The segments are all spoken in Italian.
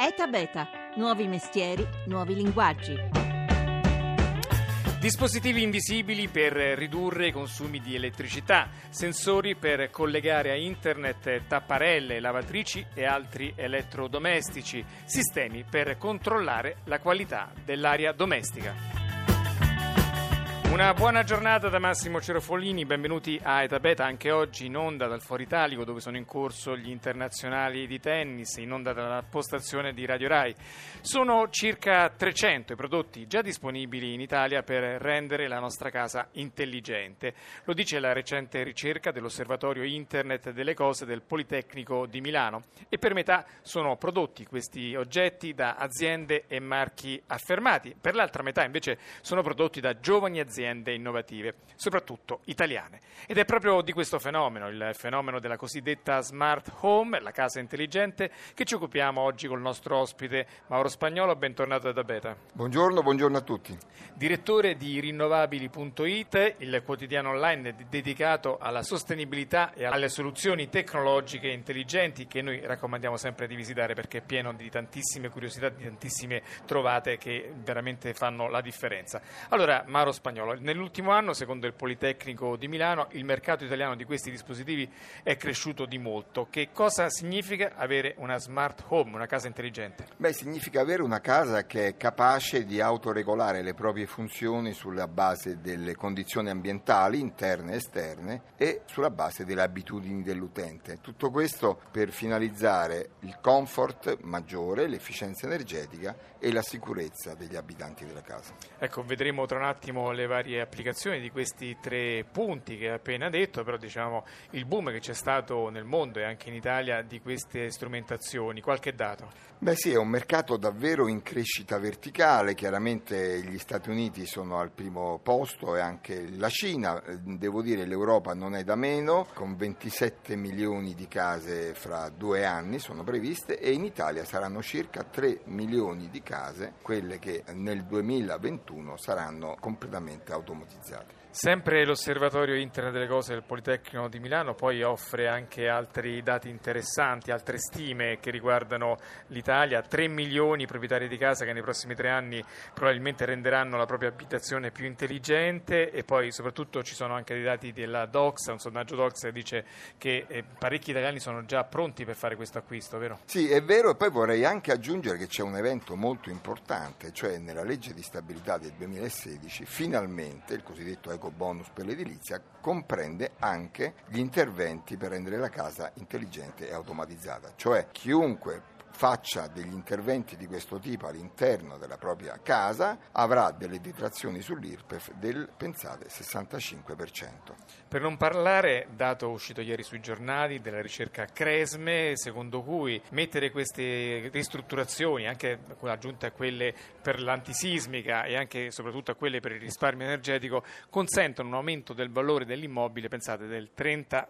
ETA Beta, nuovi mestieri, nuovi linguaggi. Dispositivi invisibili per ridurre i consumi di elettricità, sensori per collegare a internet tapparelle, lavatrici e altri elettrodomestici, sistemi per controllare la qualità dell'aria domestica. Una buona giornata da Massimo Cerofolini, benvenuti a Eta Beta anche oggi in onda dal Foro Italico dove sono in corso gli internazionali di tennis, in onda dalla postazione di Radio Rai. Sono circa 300 i prodotti già disponibili in Italia per rendere la nostra casa intelligente. Lo dice la recente ricerca dell'Osservatorio Internet delle Cose del Politecnico di Milano e per metà sono prodotti questi oggetti da aziende e marchi affermati, per l'altra metà invece sono prodotti da giovani aziende aziende innovative, soprattutto italiane. Ed è proprio di questo fenomeno, il fenomeno della cosiddetta smart home, la casa intelligente, che ci occupiamo oggi col nostro ospite Mauro Spagnolo. Bentornato da Beta. Buongiorno, buongiorno a tutti. Direttore di rinnovabili.it, il quotidiano online dedicato alla sostenibilità e alle soluzioni tecnologiche intelligenti che noi raccomandiamo sempre di visitare perché è pieno di tantissime curiosità, di tantissime trovate che veramente fanno la differenza. Allora, Mauro Spagnolo. Nell'ultimo anno, secondo il Politecnico di Milano, il mercato italiano di questi dispositivi è cresciuto di molto. Che cosa significa avere una smart home, una casa intelligente? Beh, significa avere una casa che è capace di autoregolare le proprie funzioni sulla base delle condizioni ambientali interne e esterne e sulla base delle abitudini dell'utente. Tutto questo per finalizzare il comfort maggiore, l'efficienza energetica e la sicurezza degli abitanti della casa. Ecco, vedremo tra un attimo le varie applicazioni di questi tre punti che hai appena detto, però diciamo il boom che c'è stato nel mondo e anche in Italia di queste strumentazioni, qualche dato? Beh sì, è un mercato davvero in crescita verticale, chiaramente gli Stati Uniti sono al primo posto e anche la Cina, devo dire l'Europa non è da meno, con 27 milioni di case fra due anni sono previste e in Italia saranno circa 3 milioni di case, quelle che nel 2021 saranno completamente automatizzate. Sempre l'Osservatorio Internet delle Cose del Politecnico di Milano poi offre anche altri dati interessanti, altre stime che riguardano l'Italia, 3 milioni di proprietari di casa che nei prossimi tre anni probabilmente renderanno la propria abitazione più intelligente e poi soprattutto ci sono anche dei dati della Doxa, un sondaggio Doxa che dice che eh, parecchi italiani sono già pronti per fare questo acquisto, vero? Sì, è vero e poi vorrei anche aggiungere che c'è un evento molto importante, cioè nella legge di stabilità del 2016 finalmente il cosiddetto eco bonus per l'edilizia comprende anche gli interventi per rendere la casa intelligente e automatizzata, cioè chiunque faccia degli interventi di questo tipo all'interno della propria casa avrà delle detrazioni sull'IRPEF del, pensate, 65%. Per non parlare, dato uscito ieri sui giornali, della ricerca Cresme, secondo cui mettere queste ristrutturazioni, anche aggiunte a quelle per l'antisismica e anche e soprattutto a quelle per il risparmio energetico, consentono un aumento del valore dell'immobile, pensate, del 30%.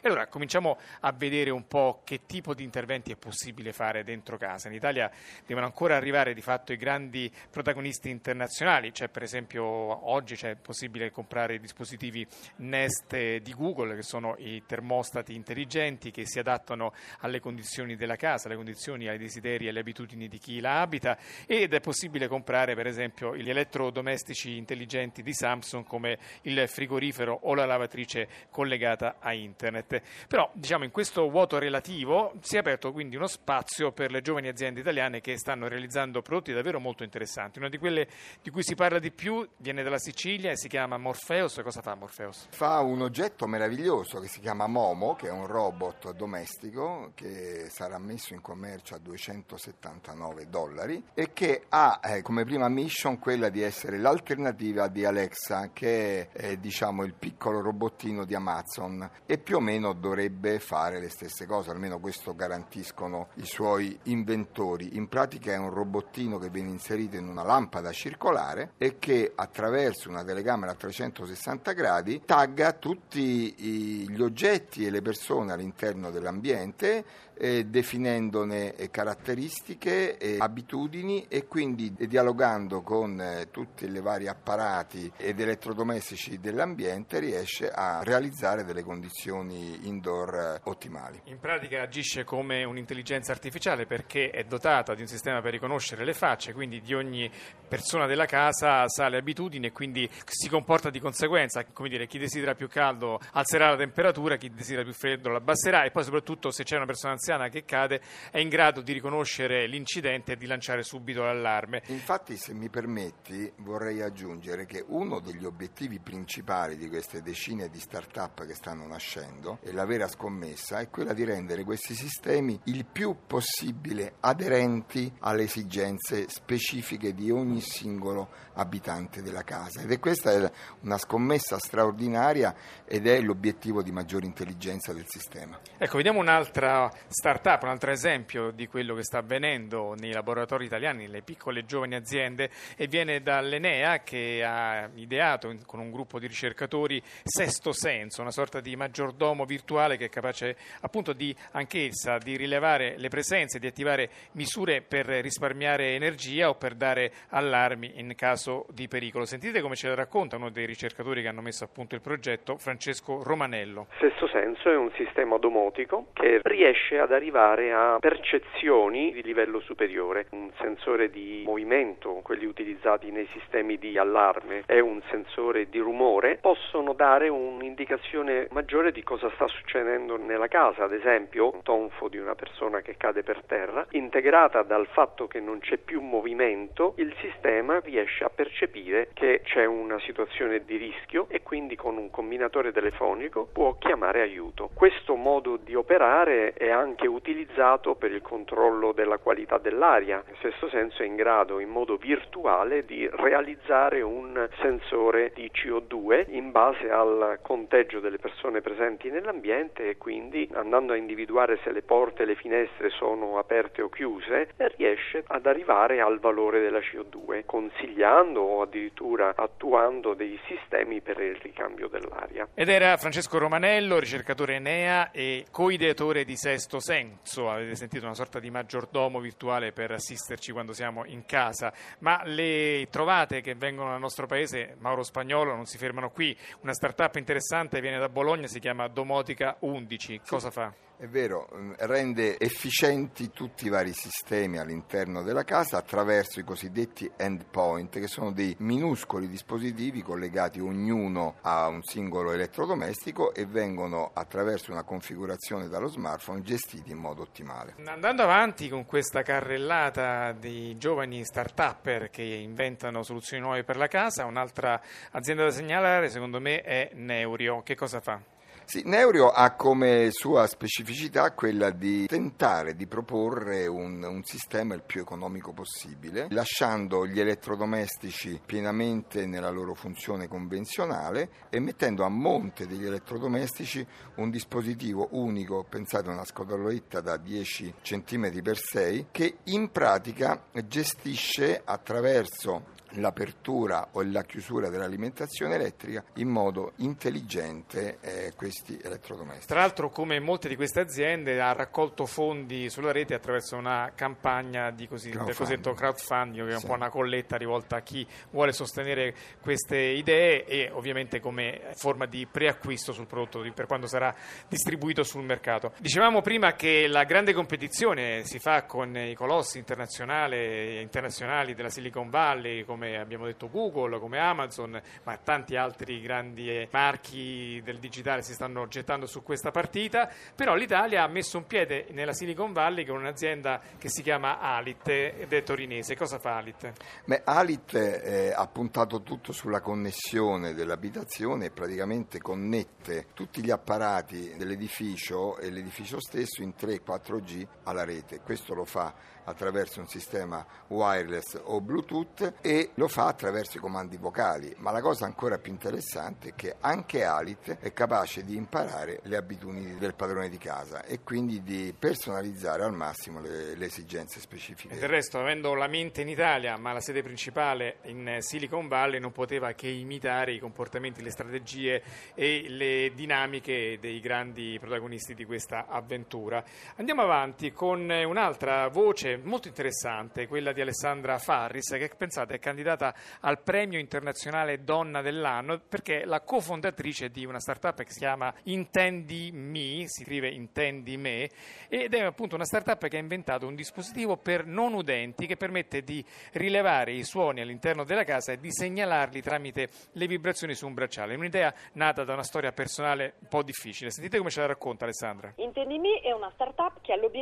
E allora cominciamo a vedere un po' che tipo di interventi è possibile possibile fare dentro casa. In Italia devono ancora arrivare di fatto i grandi protagonisti internazionali, cioè per esempio oggi c'è possibile comprare i dispositivi Nest di Google che sono i termostati intelligenti che si adattano alle condizioni della casa, alle condizioni, ai desideri e alle abitudini di chi la abita ed è possibile comprare per esempio gli elettrodomestici intelligenti di Samsung come il frigorifero o la lavatrice collegata a internet. Però diciamo in questo vuoto relativo si è aperto quindi uno spazio spazio per le giovani aziende italiane che stanno realizzando prodotti davvero molto interessanti. Una di quelle di cui si parla di più viene dalla Sicilia e si chiama Morpheus. Cosa fa Morpheus? Fa un oggetto meraviglioso che si chiama Momo, che è un robot domestico che sarà messo in commercio a 279 dollari e che ha eh, come prima mission quella di essere l'alternativa di Alexa, che è eh, diciamo il piccolo robottino di Amazon e più o meno dovrebbe fare le stesse cose, almeno questo garantiscono i suoi inventori. In pratica è un robottino che viene inserito in una lampada circolare e che attraverso una telecamera a 360 gradi tagga tutti gli oggetti e le persone all'interno dell'ambiente eh, definendone eh, caratteristiche e abitudini e quindi dialogando con eh, tutti i vari apparati ed elettrodomestici dell'ambiente riesce a realizzare delle condizioni indoor eh, ottimali. In pratica agisce come un'intelligenza intelligenza artificiale perché è dotata di un sistema per riconoscere le facce, quindi di ogni persona della casa sa le abitudini e quindi si comporta di conseguenza. Come dire, chi desidera più caldo alzerà la temperatura, chi desidera più freddo la abbasserà e poi soprattutto se c'è una persona anziana che cade è in grado di riconoscere l'incidente e di lanciare subito l'allarme. Infatti, se mi permetti, vorrei aggiungere che uno degli obiettivi principali di queste decine di start-up che stanno nascendo e la vera scommessa è quella di rendere questi sistemi il più possibile aderenti alle esigenze specifiche di ogni singolo abitante della casa ed è questa una scommessa straordinaria ed è l'obiettivo di maggiore intelligenza del sistema. Ecco, vediamo un'altra start-up, un altro esempio di quello che sta avvenendo nei laboratori italiani, nelle piccole e giovani aziende e viene dall'Enea che ha ideato con un gruppo di ricercatori Sesto Senso, una sorta di maggiordomo virtuale che è capace appunto di anch'essa di rilevare le presenze, di attivare misure per risparmiare energia o per dare allarmi in caso di pericolo. Sentite come ce la racconta uno dei ricercatori che hanno messo a punto il progetto, Francesco Romanello. Sesto senso è un sistema domotico che riesce ad arrivare a percezioni di livello superiore. Un sensore di movimento, quelli utilizzati nei sistemi di allarme, e un sensore di rumore possono dare un'indicazione maggiore di cosa sta succedendo nella casa, ad esempio un tonfo di una persona che cade per terra, integrata dal fatto che non c'è più movimento, il sistema riesce a percepire che c'è una situazione di rischio e quindi con un combinatore telefonico può chiamare aiuto. Questo modo di operare è anche utilizzato per il controllo della qualità dell'aria. In questo senso è in grado in modo virtuale di realizzare un sensore di CO2 in base al conteggio delle persone presenti nell'ambiente e quindi andando a individuare se le porte le finestre sono aperte o chiuse riesce ad arrivare al valore della CO2 consigliando o addirittura attuando dei sistemi per il ricambio dell'aria. Ed era Francesco Romanello, ricercatore Enea e coideatore di Sesto Senso. Avete sentito una sorta di maggiordomo virtuale per assisterci quando siamo in casa. Ma le trovate che vengono dal nostro paese, Mauro Spagnolo, non si fermano qui. Una startup interessante viene da Bologna, si chiama Domotica 11. Cosa fa? È vero, mm, rende efficienti tutti i vari sistemi all'interno della casa attraverso i cosiddetti endpoint, che sono dei minuscoli dispositivi collegati ognuno a un singolo elettrodomestico e vengono attraverso una configurazione dallo smartphone gestiti in modo ottimale. Andando avanti con questa carrellata di giovani start-upper che inventano soluzioni nuove per la casa, un'altra azienda da segnalare secondo me è Neurio. Che cosa fa? Sì, Neurio ha come sua specificità quella di tentare di proporre un, un, sistema il più economico possibile, lasciando gli elettrodomestici pienamente nella loro funzione convenzionale e mettendo a monte degli elettrodomestici un dispositivo unico, pensate a una scodoletta da 10 cm per 6, che in pratica gestisce attraverso l'apertura o la chiusura dell'alimentazione elettrica in modo intelligente eh, questi elettrodomestici. Tra l'altro, come molte di queste aziende, ha raccolto fondi sulla rete attraverso una campagna di così, del cosiddetto crowdfunding, che è un sì. po' una colletta rivolta a chi vuole sostenere queste idee e ovviamente come forma di preacquisto sul prodotto per quando sarà distribuito sul mercato. Dicevamo prima che la grande competizione si fa con i colossi internazionali, internazionali della Silicon Valley, come abbiamo detto Google, come Amazon, ma tanti altri grandi marchi del digitale si stanno gettando su questa partita, però l'Italia ha messo un piede nella Silicon Valley con un'azienda che si chiama Alit ed è torinese. Cosa fa Alit? Beh, Alit eh, ha puntato tutto sulla connessione dell'abitazione e praticamente connette tutti gli apparati dell'edificio e l'edificio stesso in 3-4G alla rete. Questo lo fa attraverso un sistema wireless o Bluetooth e lo fa attraverso i comandi vocali. Ma la cosa ancora più interessante è che anche Alit è capace di imparare le abitudini del padrone di casa e quindi di personalizzare al massimo le, le esigenze specifiche. E del resto, avendo la mente in Italia, ma la sede principale in Silicon Valley, non poteva che imitare i comportamenti, le strategie e le dinamiche dei grandi protagonisti di questa avventura. Andiamo avanti con un'altra voce molto interessante, quella di Alessandra Farris, che pensate è candidata candidata al premio internazionale Donna dell'anno perché è la cofondatrice di una startup che si chiama Intendi Me, si scrive Intendi Me, ed è appunto una startup che ha inventato un dispositivo per non udenti che permette di rilevare i suoni all'interno della casa e di segnalarli tramite le vibrazioni su un bracciale. Un'idea nata da una storia personale un po' difficile. Sentite come ce la racconta Alessandra. Intendimi è una startup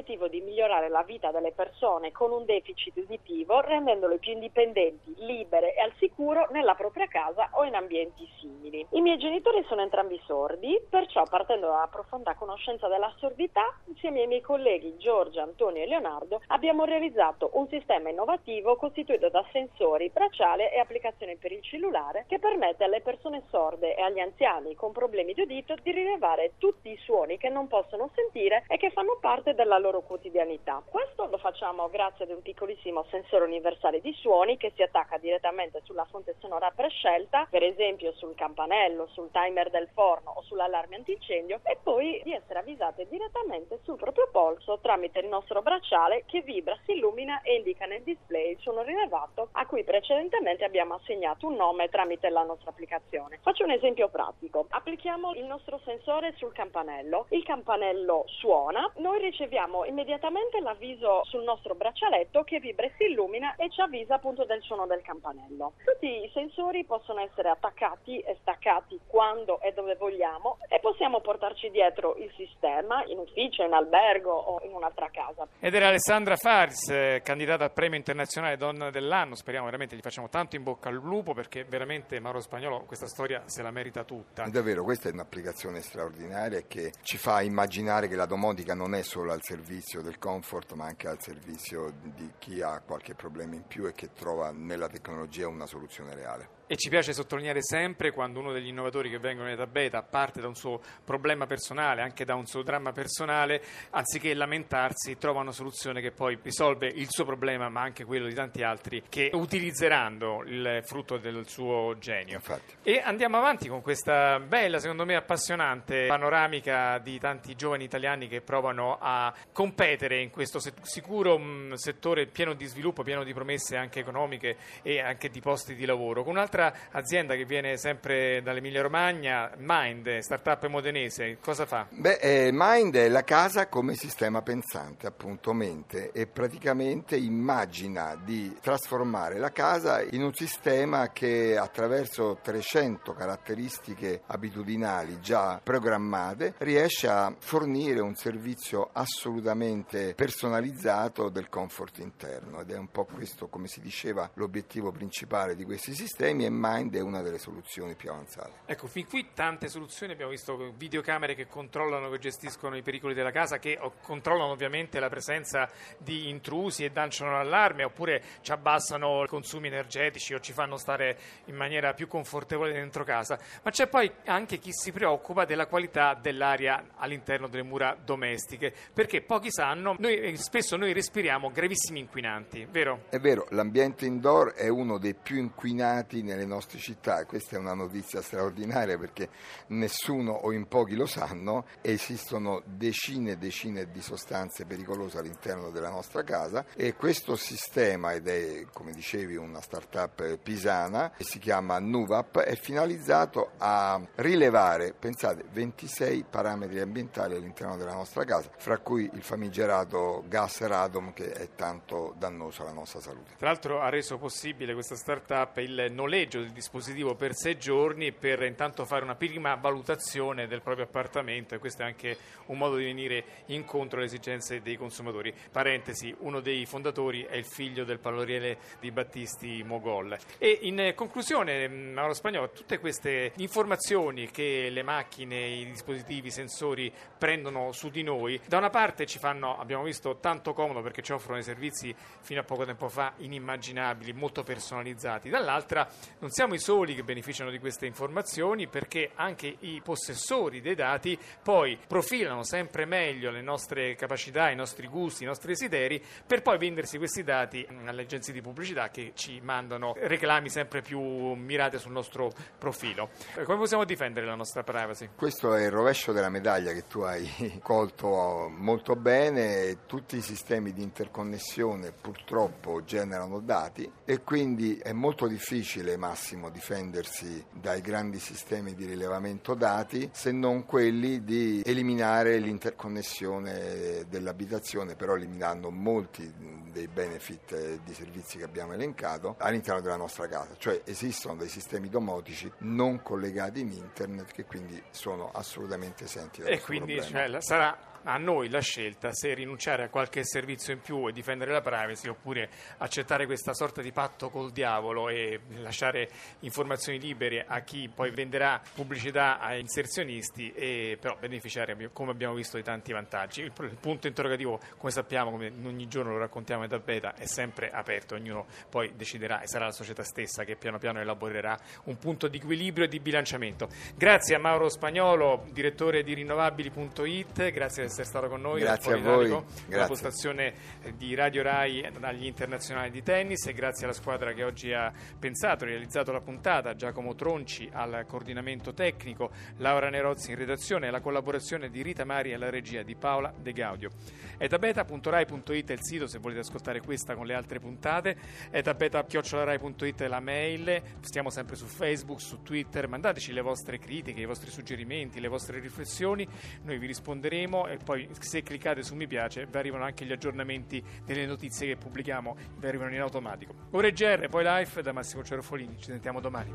l'obiettivo di migliorare la vita delle persone con un deficit uditivo, rendendole più indipendenti, libere e al sicuro nella propria casa o in ambienti simili. I miei genitori sono entrambi sordi, perciò partendo da una profonda conoscenza della sordità, insieme ai miei colleghi Giorgia, Antonio e Leonardo, abbiamo realizzato un sistema innovativo costituito da sensori, bracciale e applicazioni per il cellulare che permette alle persone sorde e agli anziani con problemi di udito di rilevare tutti i suoni che non possono sentire e che fanno parte della loro quotidianità. Questo lo facciamo grazie ad un piccolissimo sensore universale di suoni che si attacca direttamente sulla fonte sonora prescelta, per esempio sul campanello, sul timer del forno o sull'allarme antincendio, e poi di essere avvisate direttamente sul proprio polso tramite il nostro bracciale che vibra, si illumina e indica nel display il suono rilevato a cui precedentemente abbiamo assegnato un nome tramite la nostra applicazione. Faccio un esempio pratico. Applichiamo il nostro sensore sul campanello, il campanello suona, noi riceviamo immediatamente l'avviso sul nostro braccialetto che vibra e si illumina e ci avvisa appunto del suono del campanello. Tutti i sensori possono essere attaccati e staccati quando e dove vogliamo e possiamo portarci dietro il sistema in ufficio, in albergo o in un'altra casa. Ed era Alessandra Faris, eh, candidata al premio internazionale Donna dell'anno. Speriamo veramente gli facciamo tanto in bocca al lupo perché veramente Mauro Spagnolo questa storia se la merita tutta. Davvero, questa è un'applicazione straordinaria che ci fa immaginare che la domotica non è solo al servizio del comfort, ma anche al servizio di chi ha qualche problema in più e che trova nella tecnologia una soluzione reale. E ci piace sottolineare sempre quando uno degli innovatori che vengono in età beta parte da un suo problema personale, anche da un suo dramma personale, anziché lamentarsi, trova una soluzione che poi risolve il suo problema, ma anche quello di tanti altri che utilizzeranno il frutto del suo genio. Infatti. E andiamo avanti con questa bella, secondo me appassionante panoramica di tanti giovani italiani che provano a competere in questo se- sicuro mh, settore pieno di sviluppo, pieno di promesse anche economiche e anche di posti di lavoro. Con un'altra azienda che viene sempre dall'Emilia Romagna, Mind, startup modenese, cosa fa? Beh, eh, Mind è la casa come sistema pensante, appunto mente, e praticamente immagina di trasformare la casa in un sistema che attraverso 300 caratteristiche abitudinali già programmate riesce a fornire un servizio assolutamente personalizzato del comfort interno ed è un po' questo, come si diceva, l'obiettivo principale di questi sistemi e Mind è una delle soluzioni più avanzate. Ecco, fin qui tante soluzioni, abbiamo visto videocamere che controllano, che gestiscono i pericoli della casa, che controllano ovviamente la presenza di intrusi e lanciano l'allarme, oppure ci abbassano i consumi energetici o ci fanno stare in maniera più confortevole dentro casa, ma c'è poi anche chi si preoccupa della qualità dell'aria all'interno delle mura domestiche, perché pochi sanno, noi, eh, spesso noi respiriamo gravissimi inquinanti, vero? È vero, l'ambiente indoor è uno dei più inquinati nelle nostre città questa è una notizia straordinaria perché nessuno o in pochi lo sanno, esistono decine e decine di sostanze pericolose all'interno della nostra casa e questo sistema, ed è come dicevi una startup pisana, si chiama Nuvap, è finalizzato a rilevare, pensate, 26 parametri ambientali all'interno della nostra casa, fra cui il famigerato gas radon che è tanto dannoso alla nostra salute. Tra l'altro ha reso possibile questa startup il noleggio del dispositivo per sei giorni per intanto fare una prima valutazione del proprio appartamento e questo è anche un modo di venire incontro alle esigenze dei consumatori. Parentesi, uno dei fondatori è il figlio del paroliere di Battisti Mogol. E in conclusione, Mauro Spagnolo, tutte queste informazioni che le macchine, i dispositivi, i sensori prendono su di noi, da una parte ci fanno, abbiamo visto, tanto comodo perché ci offrono dei servizi fino a poco tempo fa inimmaginabili, molto personalizzati, dall'altra non siamo i soli che beneficiano di queste informazioni perché anche i possessori dei dati poi profilano sempre meglio le nostre capacità, i nostri gusti, i nostri desideri per poi vendersi questi dati alle agenzie di pubblicità che ci mandano reclami sempre più mirate sul nostro profilo. Eh, come possiamo difendere la nostra privacy? Questo è il rovescio della medaglia che tu hai colto molto bene. Tutti i sistemi di interconnessione purtroppo generano dati e quindi è molto difficile, Massimo, difendersi dai grandi sistemi di rilevamento dati se non quelli di eliminare l'interconnessione dell'abitazione, però eliminando molti dei benefit di servizi che abbiamo elencato all'interno della nostra casa. Cioè esistono dei sistemi domotici non collegati in internet che quindi sono assolutamente esenti da E quindi cioè, sarà a noi la scelta se rinunciare a qualche servizio in più e difendere la privacy oppure accettare questa sorta di patto col diavolo e lasciare informazioni libere a chi poi venderà pubblicità ai inserzionisti e però beneficiare come abbiamo visto di tanti vantaggi. Il, punto interrogativo come sappiamo, come ogni giorno lo raccontiamo in beta, è sempre aperto, ognuno poi deciderà e sarà la società stessa che piano piano elaborerà un punto di equilibrio e di bilanciamento. Grazie a Mauro Spagnolo, direttore di rinnovabili.it, grazie di essere stato con noi. Grazie a voi. Grazie. La postazione di Radio Rai dagli internazionali di tennis e grazie alla squadra che oggi ha pensato e realizzato la puntata, Giacomo Tronci al coordinamento tecnico, Laura Nerozzi in redazione e la collaborazione di Rita Mari e la regia di Paola De Gaudio. etabeta.rai.it è il sito se volete ascoltare questa con le altre puntate, etabeta.rai.it è la mail, stiamo sempre su Facebook, su Twitter, mandateci le vostre critiche, i vostri suggerimenti, le vostre riflessioni, noi vi risponderemo e poi se cliccate su mi piace vi arrivano anche gli aggiornamenti delle notizie che pubblichiamo, vi arrivano in automatico. Ora GR, poi live da Massimo Cerofolini, ci sentiamo domani.